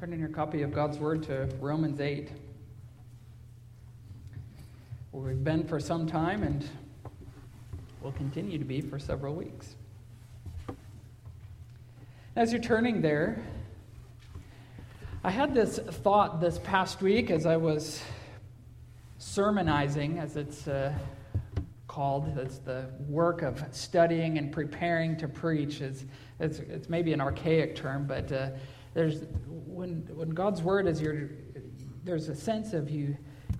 Turn in your copy of God's Word to Romans 8, where we've been for some time and will continue to be for several weeks. As you're turning there, I had this thought this past week as I was sermonizing, as it's uh, called. It's the work of studying and preparing to preach. It's, it's, it's maybe an archaic term, but uh, there's when when God's word is your there's a sense of you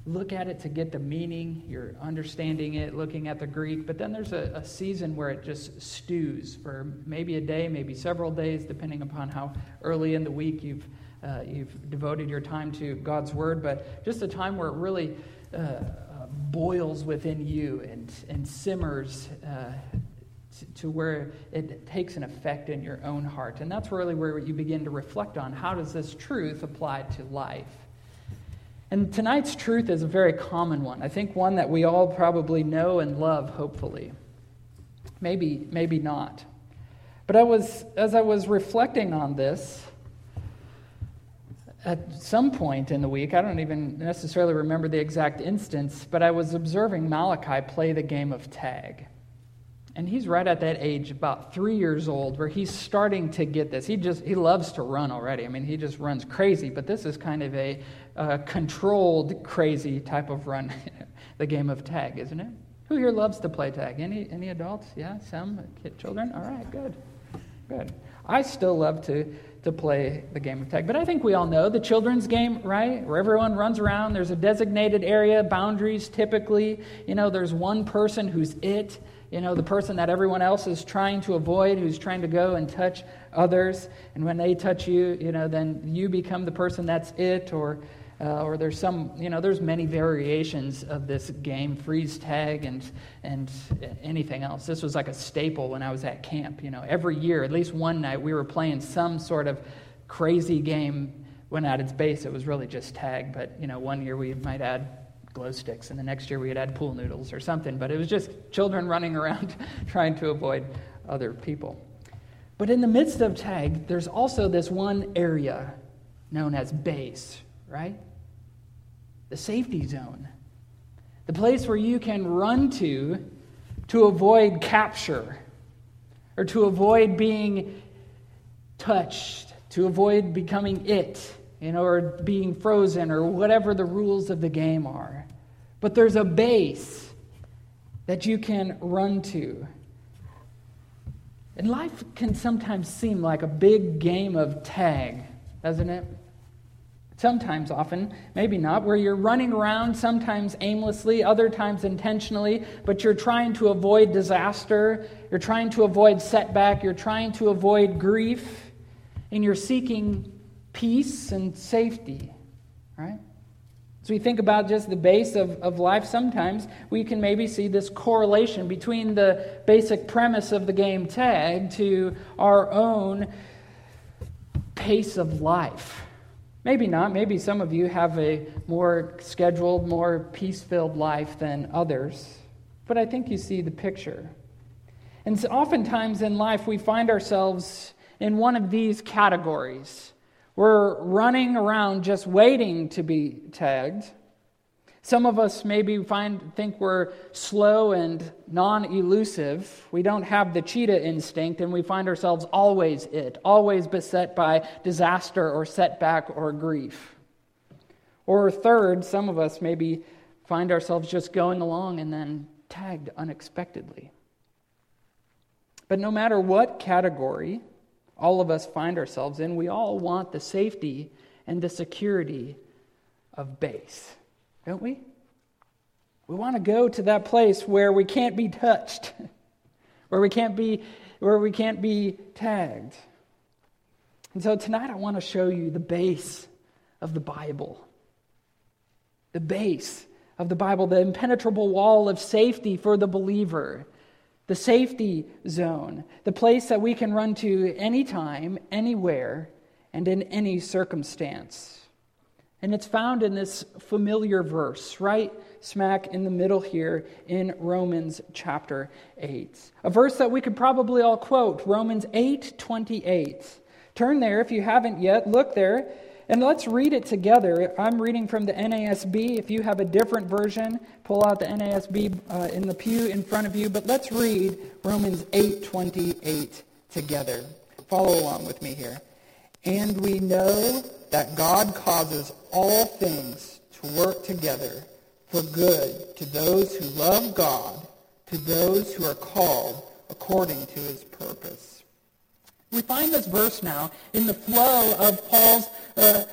look at it to get the meaning, you're understanding it, looking at the Greek, but then there's a, a, season where it just stews for maybe a day, maybe several days, depending upon how early in the week you've, uh, you've devoted your time to God's Word, but just a time where it really uh, uh, boils within you and, and simmers uh, to where it takes an effect in your own heart. And that's really where you begin to reflect on how does this truth apply to life? And tonight's truth is a very common one. I think one that we all probably know and love, hopefully. Maybe, maybe not. But I was, as I was reflecting on this, at some point in the week, I don't even necessarily remember the exact instance, but I was observing Malachi play the game of tag. And he's right at that age, about three years old, where he's starting to get this. He just he loves to run already. I mean, he just runs crazy. But this is kind of a, a controlled, crazy type of run, the game of tag, isn't it? Who here loves to play tag? Any any adults? Yeah, some kid, children. All right, good, good. I still love to to play the game of tag. But I think we all know the children's game, right? Where everyone runs around. There's a designated area, boundaries typically. You know, there's one person who's it you know, the person that everyone else is trying to avoid, who's trying to go and touch others. And when they touch you, you know, then you become the person that's it, or, uh, or there's some, you know, there's many variations of this game, freeze tag and, and anything else. This was like a staple when I was at camp. You know, every year, at least one night, we were playing some sort of crazy game when at its base it was really just tag. But, you know, one year we might add glow sticks, and the next year we would add pool noodles or something. But it was just children running around trying to avoid other people. But in the midst of tag, there's also this one area known as base, right? The safety zone. The place where you can run to to avoid capture or to avoid being touched, to avoid becoming it you know, or being frozen, or whatever the rules of the game are. But there's a base that you can run to. And life can sometimes seem like a big game of tag, doesn't it? Sometimes, often, maybe not, where you're running around, sometimes aimlessly, other times intentionally, but you're trying to avoid disaster, you're trying to avoid setback, you're trying to avoid grief, and you're seeking peace and safety, right? We think about just the base of, of life, sometimes we can maybe see this correlation between the basic premise of the game tag to our own pace of life. Maybe not. Maybe some of you have a more scheduled, more peace filled life than others. But I think you see the picture. And so oftentimes in life, we find ourselves in one of these categories. We're running around just waiting to be tagged. Some of us maybe find think we're slow and non-elusive. We don't have the cheetah instinct and we find ourselves always it, always beset by disaster or setback or grief. Or third, some of us maybe find ourselves just going along and then tagged unexpectedly. But no matter what category all of us find ourselves in, we all want the safety and the security of base, don't we? We want to go to that place where we can't be touched, where we can't be, where we can't be tagged. And so tonight I want to show you the base of the Bible. The base of the Bible, the impenetrable wall of safety for the believer the safety zone, the place that we can run to anytime, anywhere, and in any circumstance. And it's found in this familiar verse, right smack in the middle here in Romans chapter 8. A verse that we could probably all quote, Romans 8 28. Turn there if you haven't yet. Look there And let's read it together. I'm reading from the NASB. If you have a different version, pull out the NASB uh, in the pew in front of you. But let's read Romans 8:28 together. Follow along with me here. And we know that God causes all things to work together for good to those who love God, to those who are called according to his purpose. We find this verse now in the flow of Paul's uh,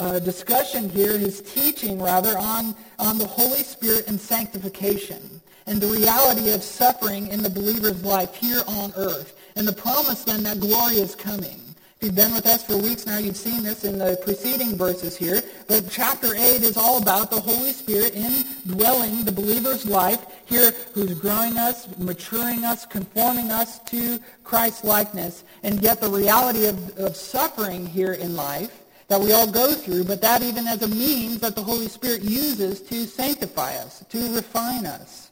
uh, discussion here, his teaching rather, on, on the Holy Spirit and sanctification and the reality of suffering in the believer's life here on earth and the promise then that glory is coming. If you've been with us for weeks now, you've seen this in the preceding verses here. But chapter 8 is all about the Holy Spirit indwelling the believer's life here who's growing us, maturing us, conforming us to Christ's likeness. And yet the reality of, of suffering here in life that we all go through, but that even as a means that the Holy Spirit uses to sanctify us, to refine us.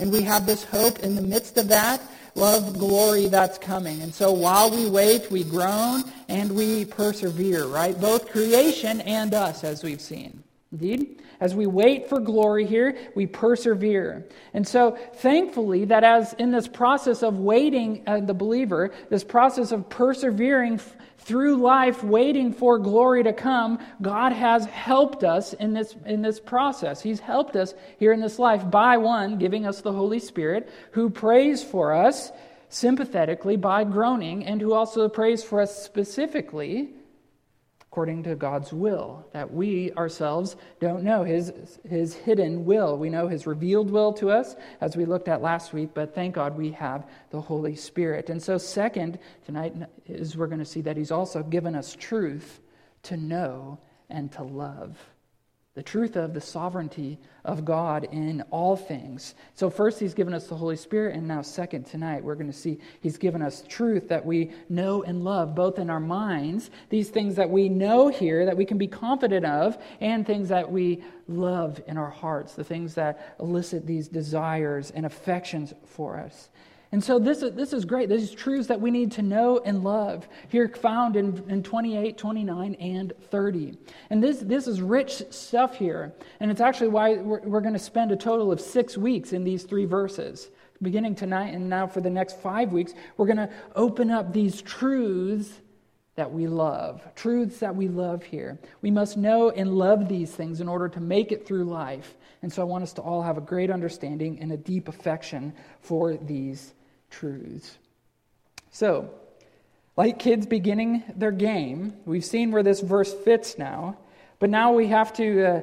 And we have this hope in the midst of that love glory that's coming. And so while we wait, we groan and we persevere, right? Both creation and us, as we've seen. Indeed, as we wait for glory here, we persevere. And so, thankfully, that as in this process of waiting, uh, the believer, this process of persevering through life waiting for glory to come, God has helped us in this, in this process. He's helped us here in this life by one, giving us the Holy Spirit, who prays for us sympathetically by groaning, and who also prays for us specifically according to God's will, that we ourselves don't know his, his hidden will. We know his revealed will to us, as we looked at last week, but thank God we have the Holy Spirit. And so, second, tonight is we're going to see that he's also given us truth to know and to love the truth of the sovereignty of God in all things. So, first, He's given us the Holy Spirit, and now, second, tonight, we're going to see He's given us truth that we know and love, both in our minds, these things that we know here, that we can be confident of, and things that we love in our hearts, the things that elicit these desires and affections for us. And so this is, this is great. These truths that we need to know and love here found in, in 28, 29, and 30. And this, this is rich stuff here. And it's actually why we're, we're going to spend a total of six weeks in these three verses. Beginning tonight and now for the next five weeks, we're going to open up these truths that we love. Truths that we love here. We must know and love these things in order to make it through life. And so I want us to all have a great understanding and a deep affection for these truths. So, like kids beginning their game, we've seen where this verse fits now, but now we have to, uh,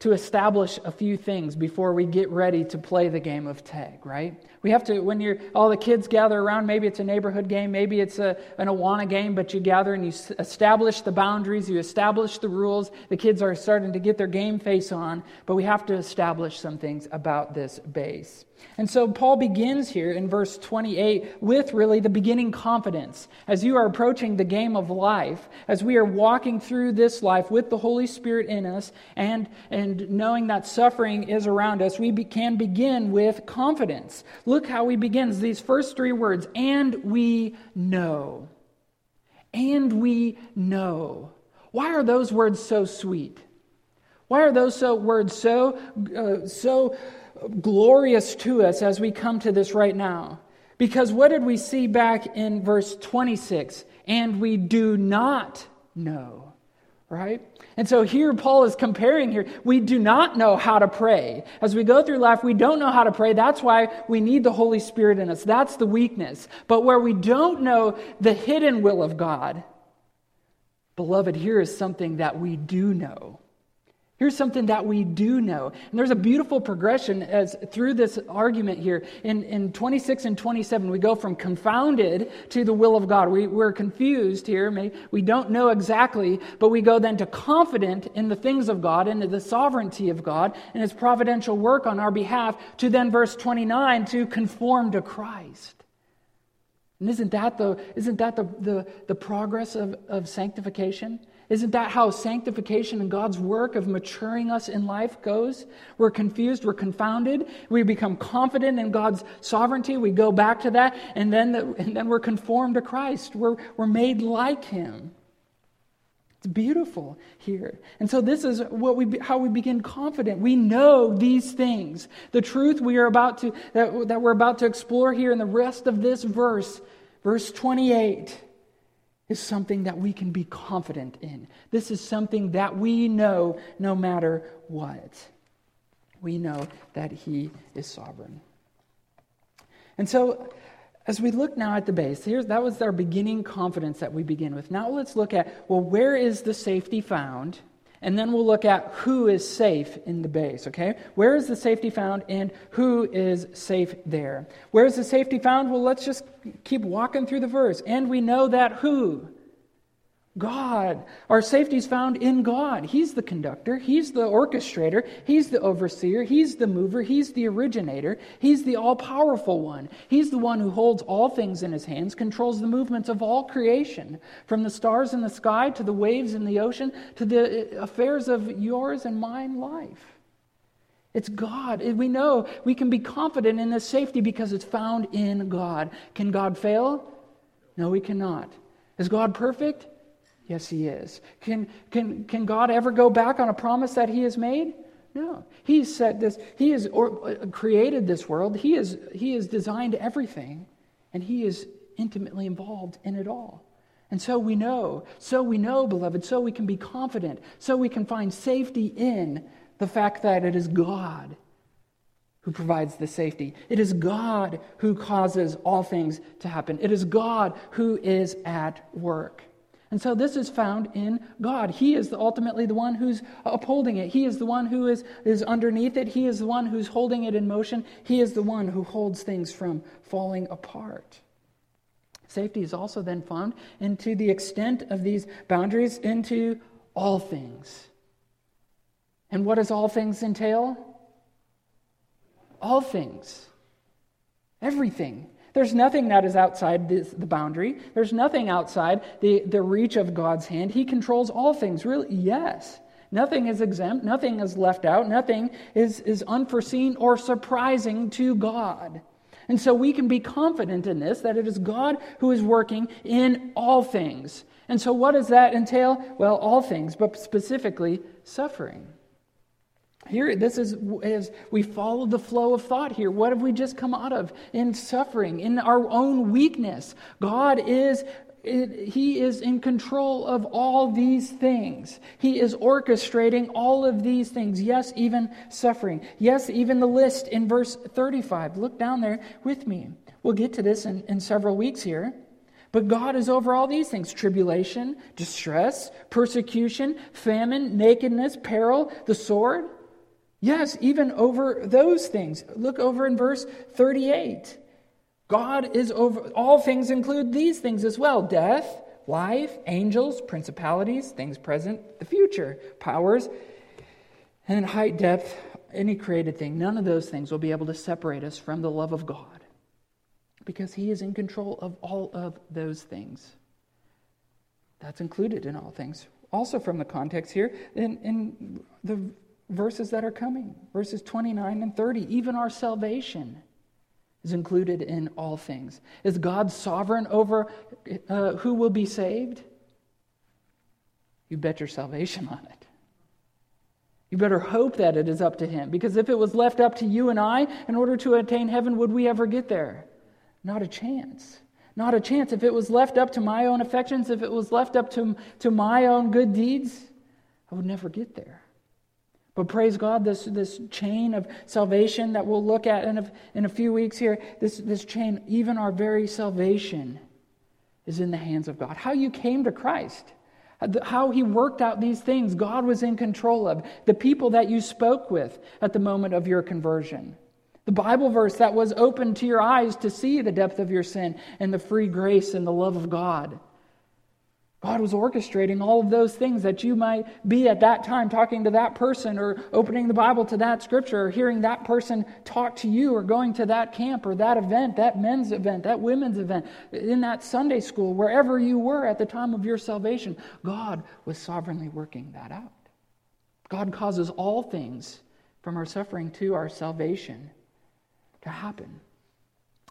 to establish a few things before we get ready to play the game of tag, right? We have to, when you're, all the kids gather around, maybe it's a neighborhood game, maybe it's a, an Awana game, but you gather and you establish the boundaries, you establish the rules. The kids are starting to get their game face on, but we have to establish some things about this base. And so Paul begins here in verse 28 with really the beginning confidence. As you are approaching the game of life, as we are walking through this life with the Holy Spirit in us and, and knowing that suffering is around us, we be, can begin with confidence. Look how he begins these first three words and we know. And we know. Why are those words so sweet? Why are those so, words so, uh, so glorious to us as we come to this right now. Because what did we see back in verse 26? And we do not know, right? And so here Paul is comparing here. We do not know how to pray. As we go through life, we don't know how to pray. That's why we need the Holy Spirit in us. That's the weakness. But where we don't know the hidden will of God, beloved, here is something that we do know. Here's something that we do know. And there's a beautiful progression as through this argument here. In, in 26 and 27, we go from confounded to the will of God. We, we're confused here. We don't know exactly, but we go then to confident in the things of God and the sovereignty of God and his providential work on our behalf to then verse 29 to conform to Christ. And isn't that the, isn't that the, the, the progress of, of sanctification? Isn't that how sanctification and God's work of maturing us in life goes? We're confused, we're confounded, we become confident in God's sovereignty, we go back to that, and then, the, and then we're conformed to Christ. We're, we're made like Him. It's beautiful here. And so this is what we how we begin confident. We know these things. The truth we are about to that, that we're about to explore here in the rest of this verse, verse 28 is something that we can be confident in. This is something that we know no matter what. We know that he is sovereign. And so as we look now at the base, here's, that was our beginning confidence that we begin with. Now let's look at, well, where is the safety found? And then we'll look at who is safe in the base, okay? Where is the safety found and who is safe there? Where is the safety found? Well, let's just keep walking through the verse. And we know that who? God. Our safety is found in God. He's the conductor, He's the orchestrator, He's the overseer, He's the mover, He's the originator, He's the all powerful one. He's the one who holds all things in His hands, controls the movements of all creation, from the stars in the sky to the waves in the ocean to the uh, affairs of yours and mine life. It's God. We know we can be confident in this safety because it's found in God. Can God fail? No, He cannot. Is God perfect? Yes, he is. Can, can, can God ever go back on a promise that he has made? No. He's said this, he has uh, created this world, he, is, he has designed everything, and he is intimately involved in it all. And so we know, so we know, beloved, so we can be confident, so we can find safety in the fact that it is God who provides the safety. It is God who causes all things to happen. It is God who is at work. And so this is found in God. He is the, ultimately the one who's upholding it. He is the one who is, is underneath it. He is the one who's holding it in motion. He is the one who holds things from falling apart. Safety is also then found into the extent of these boundaries into all things. And what does all things entail? All things. Everything. There's nothing that is outside this, the boundary. There's nothing outside the, the reach of God's hand. He controls all things, really. Yes. Nothing is exempt. Nothing is left out. Nothing is, is unforeseen or surprising to God. And so we can be confident in this that it is God who is working in all things. And so, what does that entail? Well, all things, but specifically suffering. Here, this is as we follow the flow of thought here. What have we just come out of? In suffering, in our own weakness. God is it, he is in control of all these things. He is orchestrating all of these things. Yes, even suffering. Yes, even the list in verse 35. Look down there with me. We'll get to this in, in several weeks here. But God is over all these things tribulation, distress, persecution, famine, nakedness, peril, the sword. Yes, even over those things. Look over in verse 38. God is over, all things include these things as well death, life, angels, principalities, things present, the future, powers, and height, depth, any created thing. None of those things will be able to separate us from the love of God because He is in control of all of those things. That's included in all things. Also, from the context here, in, in the verses that are coming, verses 29 and 30. Even our salvation is included in all things. Is God sovereign over uh, who will be saved? You bet your salvation on it. You better hope that it is up to Him. Because if it was left up to you and I, in order to attain heaven, would we ever get there? Not a chance. Not a chance. If it was left up to my own affections, if it was left up to, to my own good deeds, I would never get there. But praise God, this, this chain of salvation that we'll look at in a, in a few weeks here, this, this chain, even our very salvation, is in the hands of God. How you came to Christ, how he worked out these things, God was in control of. The people that you spoke with at the moment of your conversion. The Bible verse that was open to your eyes to see the depth of your sin and the free grace and the love of God. God was orchestrating all of those things that you might be at that time talking to that person or opening the Bible to that scripture or hearing that person talk to you or going to that camp or that event, that men's event, that women's event, in that Sunday school, wherever you were at the time of your salvation. God was sovereignly working that out. God causes all things from our suffering to our salvation to happen.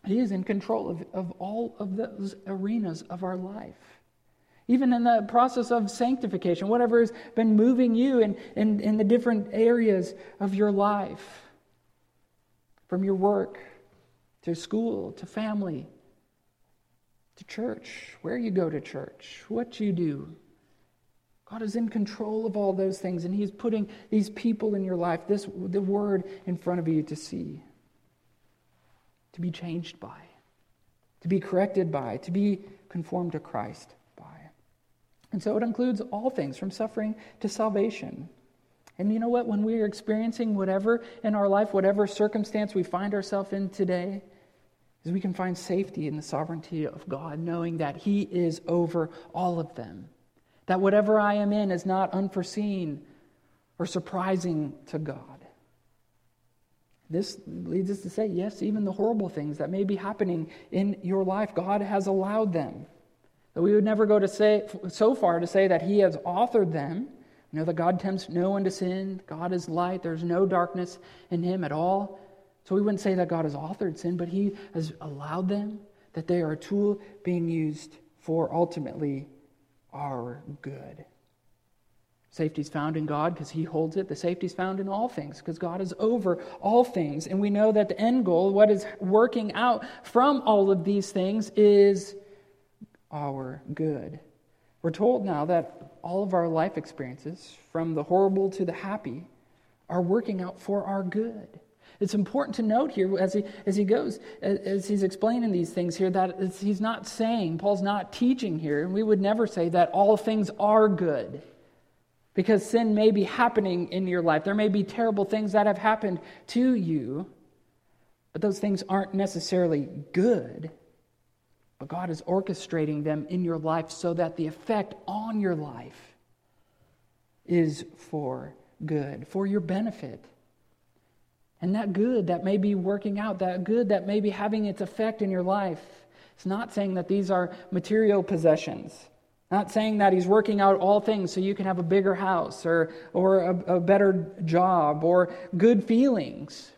He is in control of, of all of those arenas of our life. Even in the process of sanctification, whatever has been moving you in, in, in the different areas of your life, from your work to school to family to church, where you go to church, what you do. God is in control of all those things, and He's putting these people in your life, this the word in front of you to see, to be changed by, to be corrected by, to be conformed to Christ. And so it includes all things from suffering to salvation. And you know what? When we are experiencing whatever in our life, whatever circumstance we find ourselves in today, is we can find safety in the sovereignty of God, knowing that He is over all of them. That whatever I am in is not unforeseen or surprising to God. This leads us to say, yes, even the horrible things that may be happening in your life, God has allowed them. That we would never go to say so far to say that He has authored them. You know that God tempts no one to sin. God is light. There's no darkness in Him at all. So we wouldn't say that God has authored sin, but He has allowed them, that they are a tool being used for ultimately our good. Safety is found in God because He holds it. The safety is found in all things because God is over all things. And we know that the end goal, what is working out from all of these things, is our good. We're told now that all of our life experiences, from the horrible to the happy, are working out for our good. It's important to note here as he, as he goes, as he's explaining these things here, that he's not saying, Paul's not teaching here, and we would never say that all things are good. Because sin may be happening in your life. There may be terrible things that have happened to you, but those things aren't necessarily good. But God is orchestrating them in your life so that the effect on your life is for good, for your benefit. And that good that may be working out, that good that may be having its effect in your life, it's not saying that these are material possessions. Not saying that he's working out all things so you can have a bigger house or, or a, a better job or good feelings.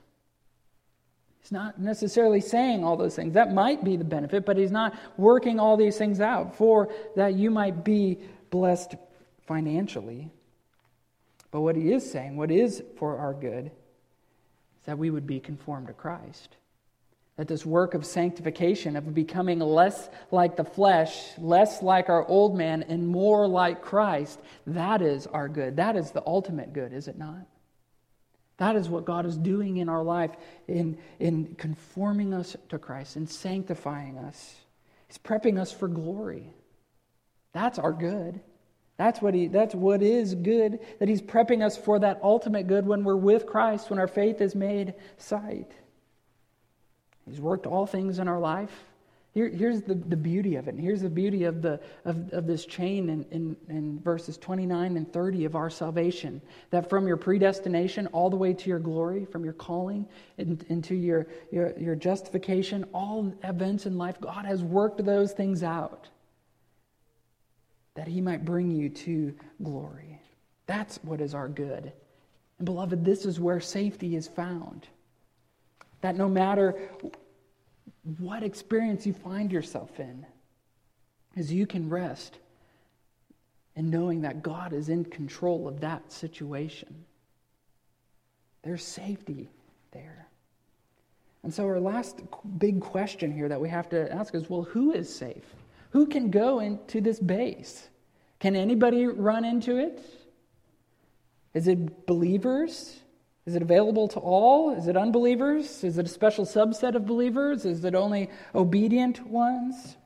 He's not necessarily saying all those things. That might be the benefit, but he's not working all these things out for that you might be blessed financially. But what he is saying, what is for our good, is that we would be conformed to Christ. That this work of sanctification, of becoming less like the flesh, less like our old man, and more like Christ, that is our good. That is the ultimate good, is it not? That is what God is doing in our life in, in conforming us to Christ and sanctifying us. He's prepping us for glory. That's our good. That's what, he, that's what is good, that He's prepping us for that ultimate good when we're with Christ, when our faith is made sight. He's worked all things in our life. Here, here's the, the beauty of it. here's the beauty of, the, of, of this chain in, in, in verses 29 and 30 of our salvation. That from your predestination all the way to your glory, from your calling in, into your, your, your justification, all events in life, God has worked those things out that he might bring you to glory. That's what is our good. And beloved, this is where safety is found. That no matter what experience you find yourself in, as you can rest in knowing that God is in control of that situation. There's safety there. And so, our last big question here that we have to ask is well, who is safe? Who can go into this base? Can anybody run into it? Is it believers? Is it available to all? Is it unbelievers? Is it a special subset of believers? Is it only obedient ones?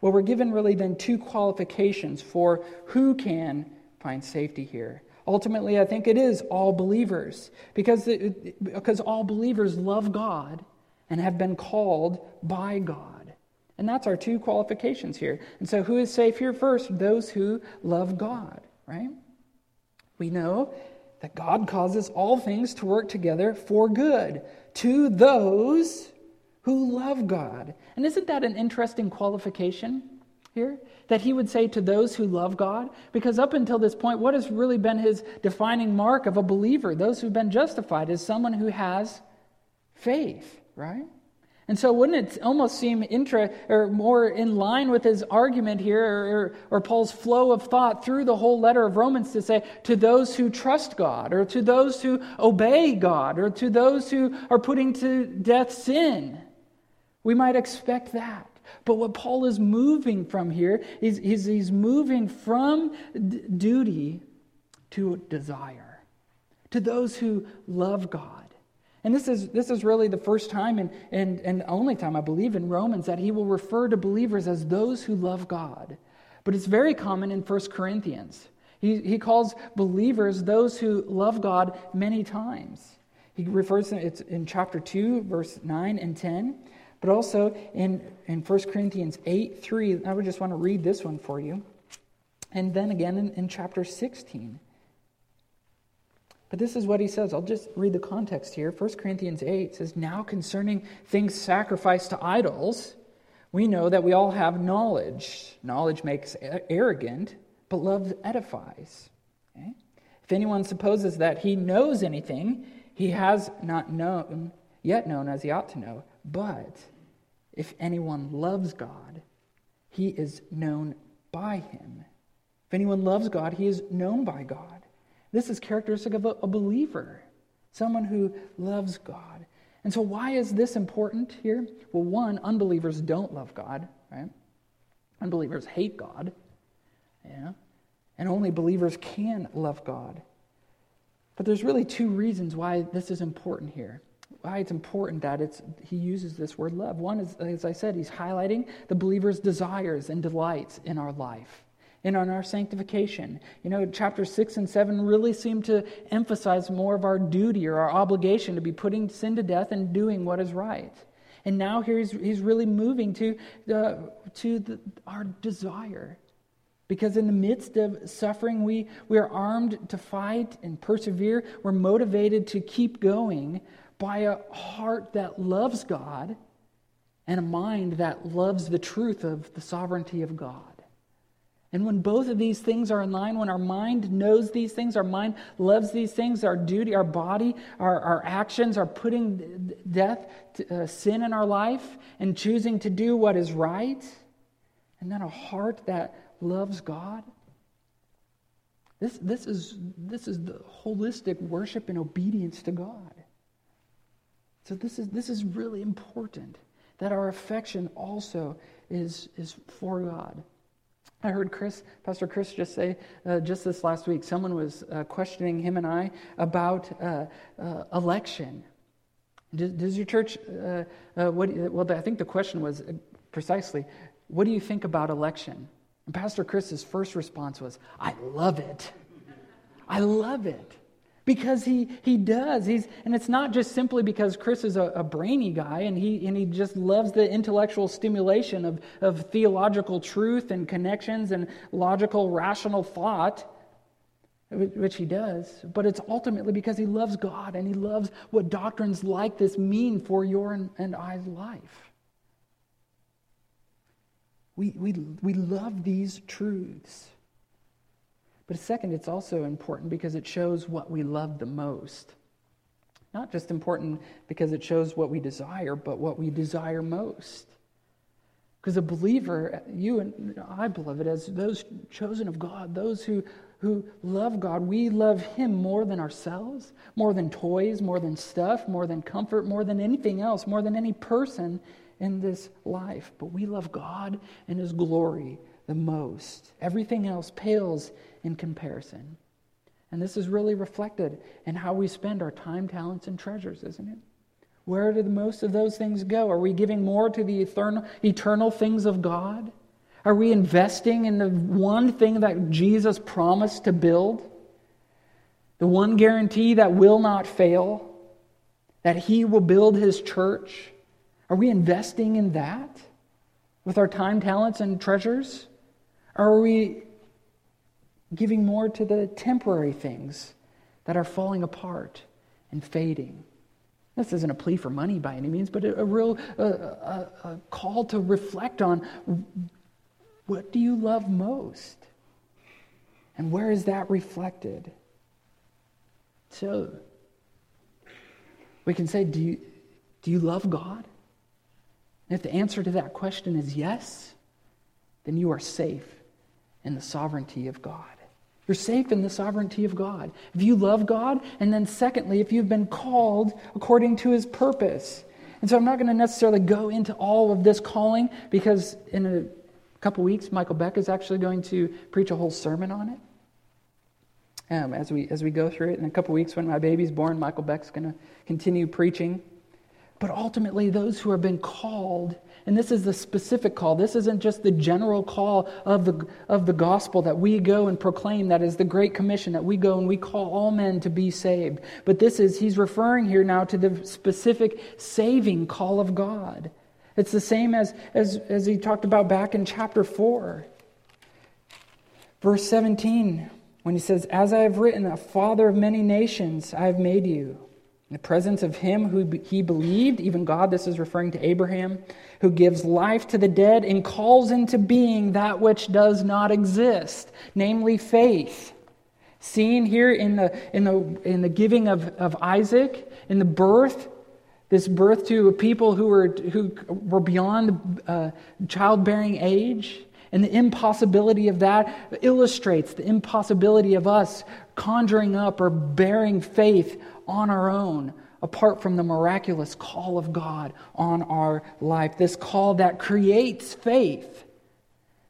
Well, we're given really then two qualifications for who can find safety here. Ultimately, I think it is all believers because, it, because all believers love God and have been called by God. And that's our two qualifications here. And so, who is safe here first? Those who love God, right? We know that God causes all things to work together for good to those who love God. And isn't that an interesting qualification here? That he would say to those who love God? Because up until this point, what has really been his defining mark of a believer? Those who've been justified is someone who has faith, right? And so, wouldn't it almost seem intra, or more in line with his argument here, or, or, Paul's flow of thought through the whole letter of Romans to say, to those who trust God, or to those who obey God, or to those who are putting to death sin? We might expect that. But what Paul is moving from here is he's, he's moving from d- duty to desire, to those who love God. And this is, this is really the first time and, and, and only time, I believe, in Romans that he will refer to believers as those who love God. But it's very common in 1 Corinthians. He, he calls believers those who love God many times. He refers to it in chapter 2, verse 9 and 10, but also in, in 1 Corinthians 8, 3. I would just want to read this one for you. And then again in, in chapter 16. But this is what he says. I'll just read the context here. 1 Corinthians 8 says, Now concerning things sacrificed to idols, we know that we all have knowledge. Knowledge makes arrogant, but love edifies. Okay? If anyone supposes that he knows anything, he has not known, yet known as he ought to know. But if anyone loves God, he is known by him. If anyone loves God, he is known by God. This is characteristic of a, a believer, someone who loves God. And so, why is this important here? Well, one, unbelievers don't love God, right? Unbelievers hate God, yeah? And only believers can love God. But there's really two reasons why this is important here. Why it's important that it's, he uses this word love. One is, as I said, he's highlighting the believer's desires and delights in our life and on our sanctification. You know, chapter 6 and 7 really seem to emphasize more of our duty or our obligation to be putting sin to death and doing what is right. And now here he's, he's really moving to, uh, to the, our desire. Because in the midst of suffering, we, we are armed to fight and persevere. We're motivated to keep going by a heart that loves God and a mind that loves the truth of the sovereignty of God. And when both of these things are in line, when our mind knows these things, our mind loves these things, our duty, our body, our, our actions are putting death, to, uh, sin in our life, and choosing to do what is right, and then a heart that loves God. This, this, is, this is the holistic worship and obedience to God. So, this is, this is really important that our affection also is, is for God. I heard Chris, Pastor Chris, just say uh, just this last week, someone was uh, questioning him and I about uh, uh election. Does, does, your church, uh, uh, what, well, I think the question was precisely, what do you think about election? And Pastor Chris's first response was, I love it. I love it because he, he does. He's, and it's not just simply because Chris is a, a, brainy guy and he, and he just loves the intellectual stimulation of, of theological truth and connections and logical, rational thought, which he does, but it's ultimately because he loves God and he loves what doctrines like this mean for your and, and I's life. We, we, we love these truths. But second, it's also important because it shows what we love the most. Not just important because it shows what we desire, but what we desire most. Because a believer, you and I, beloved, as those chosen of God, those who, who love God, we love Him more than ourselves, more than toys, more than stuff, more than comfort, more than anything else, more than any person in this life. But we love God and His glory the most. Everything else pales in comparison. And this is really reflected in how we spend our time, talents, and treasures, isn't it? Where do the most of those things go? Are we giving more to the eternal, eternal things of God? Are we investing in the one thing that Jesus promised to build? The one guarantee that will not fail? That he will build his church? Are we investing in that with our time, talents, and treasures? Are we giving more to the temporary things that are falling apart and fading. This isn't a plea for money by any means, but a, a real a, a, a call to reflect on what do you love most? And where is that reflected? So, we can say, do you, do you love God? And if the answer to that question is yes, then you are safe in the sovereignty of God. You're safe in the sovereignty of God. If you love God, and then secondly, if you've been called according to his purpose. And so I'm not going to necessarily go into all of this calling because in a couple weeks, Michael Beck is actually going to preach a whole sermon on it. Um, as, we, as we go through it in a couple weeks when my baby's born, Michael Beck's going to continue preaching. But ultimately, those who have been called, and this is the specific call, this isn't just the general call of the, of the gospel that we go and proclaim, that is the Great Commission, that we go and we call all men to be saved. But this is, he's referring here now to the specific saving call of God. It's the same as, as, as he talked about back in chapter 4. Verse 17, when he says, As I have written, a father of many nations I have made you in the presence of him who he believed, even God, this is referring to Abraham, who gives life to the dead and calls into being that which does not exist, namely faith. Seen here in the, in the, in the giving of, of Isaac, in the birth, this birth to people who were, who were beyond uh, childbearing age, and the impossibility of that illustrates the impossibility of us conjuring up or bearing faith on our own apart from the miraculous call of God on our life. This call that creates faith,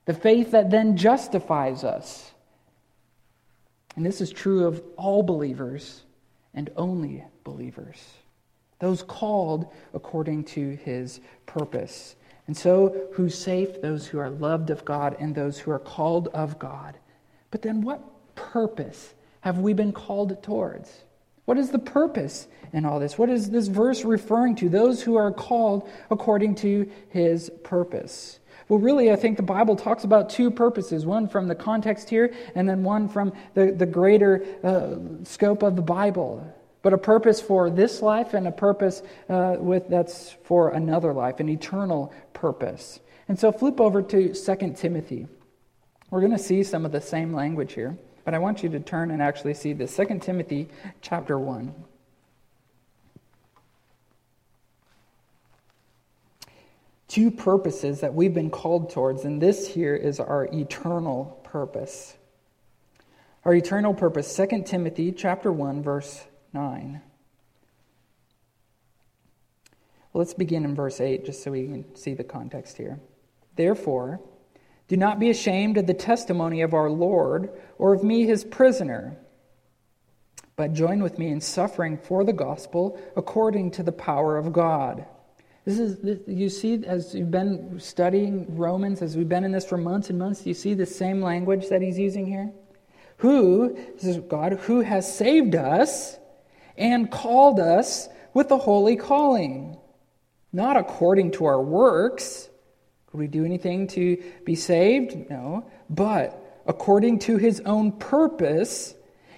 the faith that then justifies us. And this is true of all believers and only believers, those called according to his purpose. And so, who's safe? Those who are loved of God and those who are called of God. But then, what purpose have we been called towards? What is the purpose in all this? What is this verse referring to? Those who are called according to his purpose. Well, really, I think the Bible talks about two purposes one from the context here, and then one from the, the greater uh, scope of the Bible. But a purpose for this life and a purpose uh, with, that's for another life, an eternal purpose. And so flip over to 2 Timothy. We're going to see some of the same language here. But I want you to turn and actually see this 2 Timothy chapter 1. Two purposes that we've been called towards, and this here is our eternal purpose. Our eternal purpose, 2 Timothy chapter 1, verse 9. Well, let's begin in verse 8 just so we can see the context here. Therefore, do not be ashamed of the testimony of our Lord or of me, his prisoner, but join with me in suffering for the gospel according to the power of God. This is, you see, as you've been studying Romans, as we've been in this for months and months, you see the same language that he's using here? Who, this is God, who has saved us and called us with the holy calling, not according to our works could we do anything to be saved? No. But according to his own purpose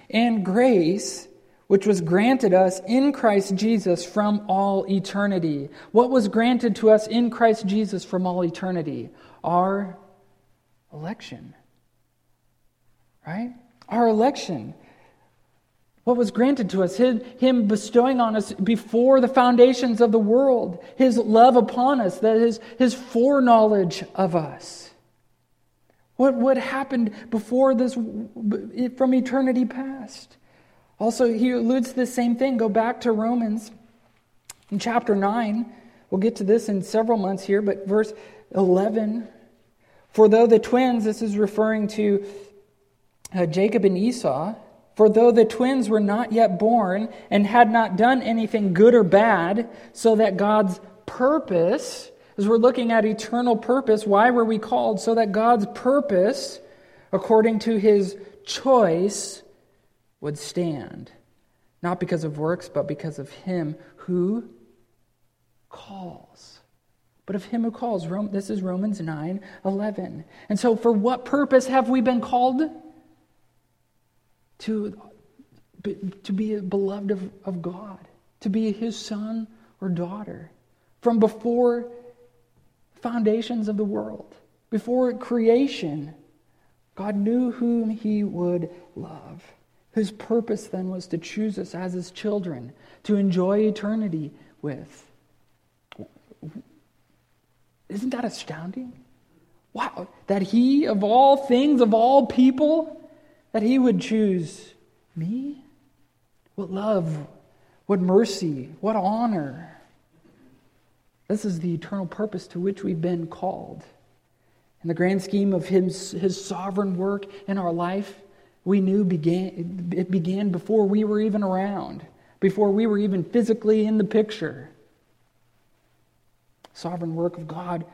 and grace, which was granted us in Christ Jesus from all eternity. What was granted to us in Christ Jesus from all eternity? Our election. Right? Our election what was granted to us, Him bestowing on us before the foundations of the world, His love upon us, that is, His foreknowledge of us. What, what happened before this from eternity past? Also, he alludes to the same thing. Go back to Romans in chapter 9. We'll get to this in several months here, but verse 11. For though the twins, this is referring to uh, Jacob and Esau, for though the twins were not yet born and had not done anything good or bad, so that God's purpose, as we're looking at eternal purpose, why were we called? So that God's purpose, according to his choice, would stand. Not because of works, but because of him who calls. But of him who calls. This is Romans 9 11. And so, for what purpose have we been called? To, to be beloved of, of God, to be his son or daughter. From before foundations of the world, before creation, God knew whom he would love. His purpose then was to choose us as his children, to enjoy eternity with. Isn't that astounding? Wow, that he, of all things, of all people, that he would choose me? What love, what mercy, what honor. This is the eternal purpose to which we've been called. In the grand scheme of his, his sovereign work in our life, we knew began, it began before we were even around, before we were even physically in the picture. Sovereign work of God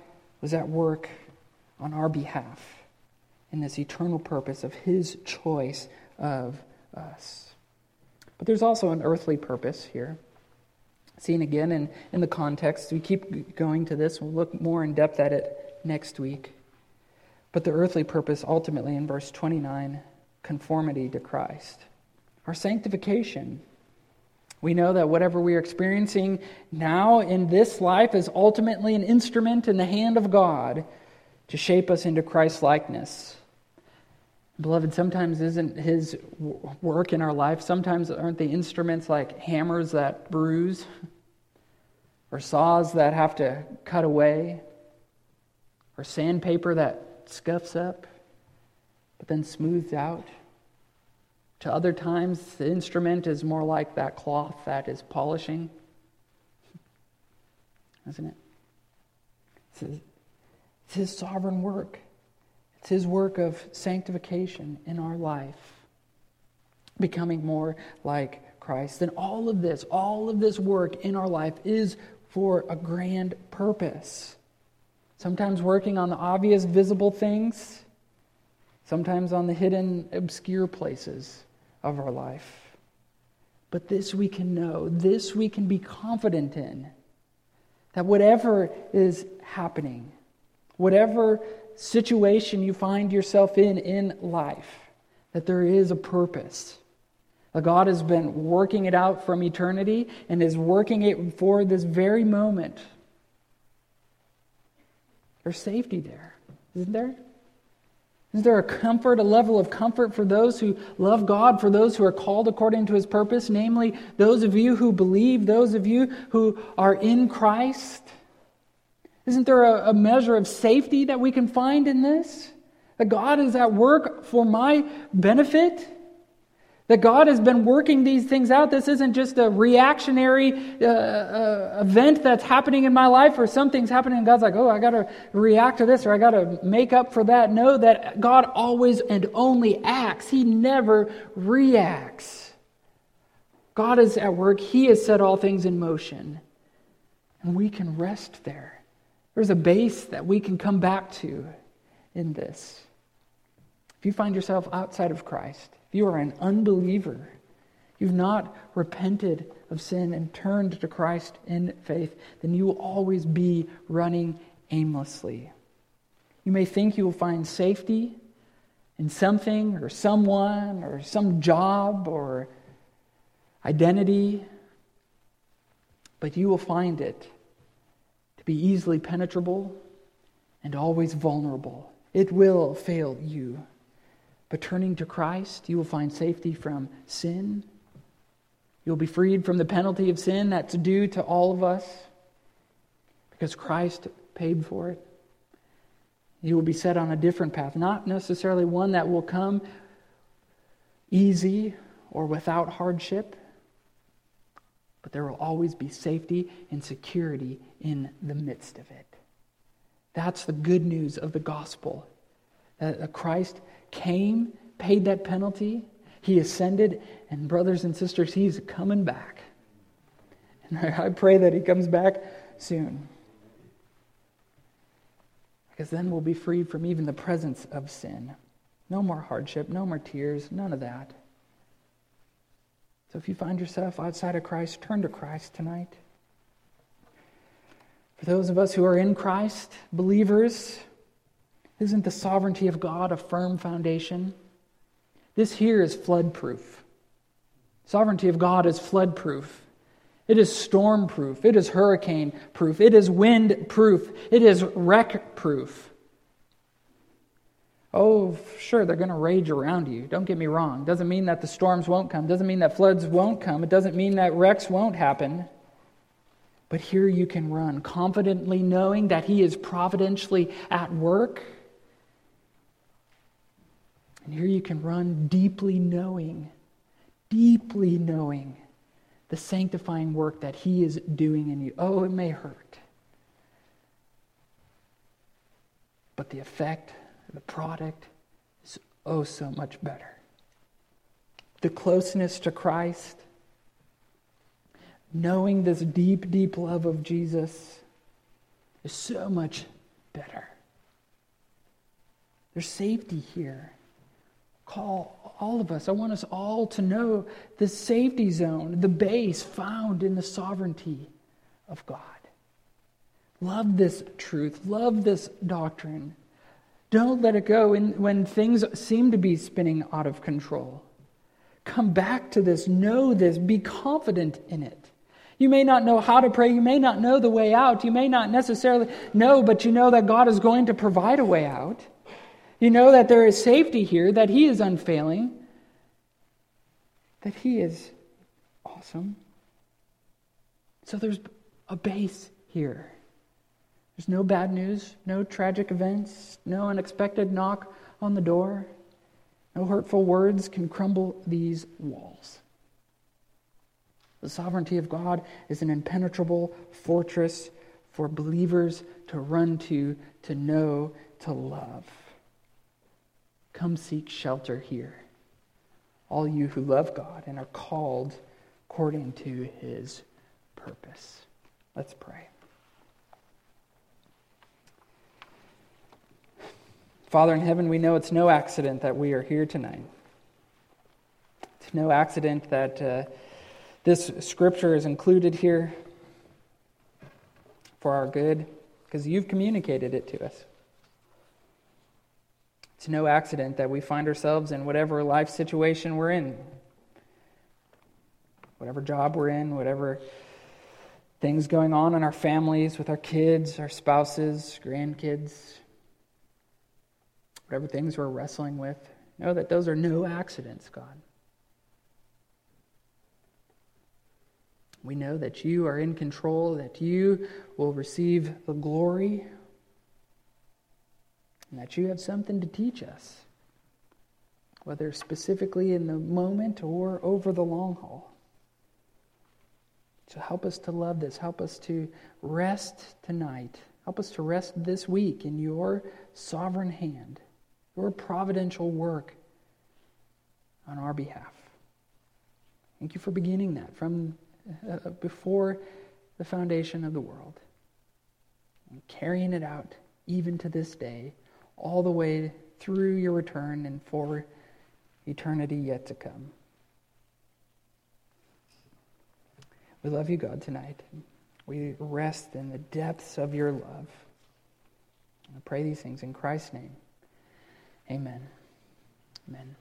was at work on our behalf in this eternal purpose of his choice of us. But there's also an earthly purpose here. Seen again in, in the context. We keep going to this. We'll look more in depth at it next week. But the earthly purpose, ultimately, in verse 29, conformity to Christ. Our sanctification. We know that whatever we are experiencing now in this life is ultimately an instrument in the hand of God to shape us into Christ's likeness. Beloved, sometimes isn't his work in our life, sometimes aren't the instruments like hammers that bruise or saws that have to cut away or sandpaper that scuffs up but then smoothed out. To other times, the instrument is more like that cloth that is polishing. Isn't it? It's his sovereign work. It's His work of sanctification in our life, becoming more like Christ. And all of this, all of this work in our life is for a grand purpose. Sometimes working on the obvious, visible things, sometimes on the hidden, obscure places of our life. But this we can know, this we can be confident in that whatever is happening, whatever situation you find yourself in in life, that there is a purpose. That God has been working it out from eternity and is working it for this very moment. There's safety there, isn't there? Is there a comfort, a level of comfort for those who love God, for those who are called according to his purpose, namely those of you who believe, those of you who are in Christ? Isn't there a, a measure of safety that we can find in this? That God is at work for my benefit? That God has been working these things out. This isn't just a reactionary uh, uh, event that's happening in my life or something's happening and God's like, oh, I got to react to this or I got to make up for that. No, that God always and only acts, He never reacts. God is at work, He has set all things in motion, and we can rest there. There's a base that we can come back to in this. If you find yourself outside of Christ, if you are an unbeliever, you've not repented of sin and turned to Christ in faith, then you will always be running aimlessly. You may think you will find safety in something or someone or some job or identity, but you will find it be easily penetrable and always vulnerable. It will fail you. But turning to Christ, you will find safety from sin. You'll be freed from the penalty of sin that's due to all of us because Christ paid for it. You will be set on a different path, not necessarily one that will come easy or without hardship, but there will always be safety and security in the midst of it. That's the good news of the gospel. That Christ came, paid that penalty, he ascended, and brothers and sisters, he's coming back. And I pray that he comes back soon. Because then we'll be freed from even the presence of sin. No more hardship, no more tears, none of that. So if you find yourself outside of Christ, turn to Christ tonight. For those of us who are in Christ, believers, isn't the sovereignty of God a firm foundation? This here is flood proof. Sovereignty of God is flood proof. It is storm proof. It is hurricane proof. It is wind proof. It is wreck proof. Oh, sure, they're going to rage around you. Don't get me wrong. Doesn't mean that the storms won't come. Doesn't mean that floods won't come. It doesn't mean that wrecks won't happen. But here you can run confidently knowing that He is providentially at work. And here you can run deeply knowing, deeply knowing the sanctifying work that He is doing in you. Oh, it may hurt. But the effect, the product, is oh so much better. The closeness to Christ, knowing this deep, deep love of Jesus is so much better. There's safety here. Call all of us. I want us all to know the safety zone, the base found in the sovereignty of God. Love this truth. Love this doctrine. Don't let it go in, when things seem to be spinning out of control. Come back to this. Know this. Be confident in it. You may not know how to pray. You may not know the way out. You may not necessarily know, but you know that God is going to provide a way out. You know that there is safety here, that He is unfailing, that He is awesome. So there's a base here. There's no bad news, no tragic events, no unexpected knock on the door. No hurtful words can crumble these walls. The sovereignty of God is an impenetrable fortress for believers to run to, to know, to love. Come seek shelter here, all you who love God and are called according to his purpose. Let's pray. Father in heaven, we know it's no accident that we are here tonight. It's no accident that. Uh, this scripture is included here for our good because you've communicated it to us. It's no accident that we find ourselves in whatever life situation we're in, whatever job we're in, whatever things going on in our families, with our kids, our spouses, grandkids, whatever things we're wrestling with. Know that those are no accidents, God. We know that you are in control, that you will receive the glory, and that you have something to teach us, whether specifically in the moment or over the long haul. So help us to love this. Help us to rest tonight. Help us to rest this week in your sovereign hand, your providential work on our behalf. Thank you for beginning that from uh, before the foundation of the world. And carrying it out even to this day, all the way through your return and for eternity yet to come. We love you, God, tonight. We rest in the depths of your love. I pray these things in Christ's name. Amen. Amen.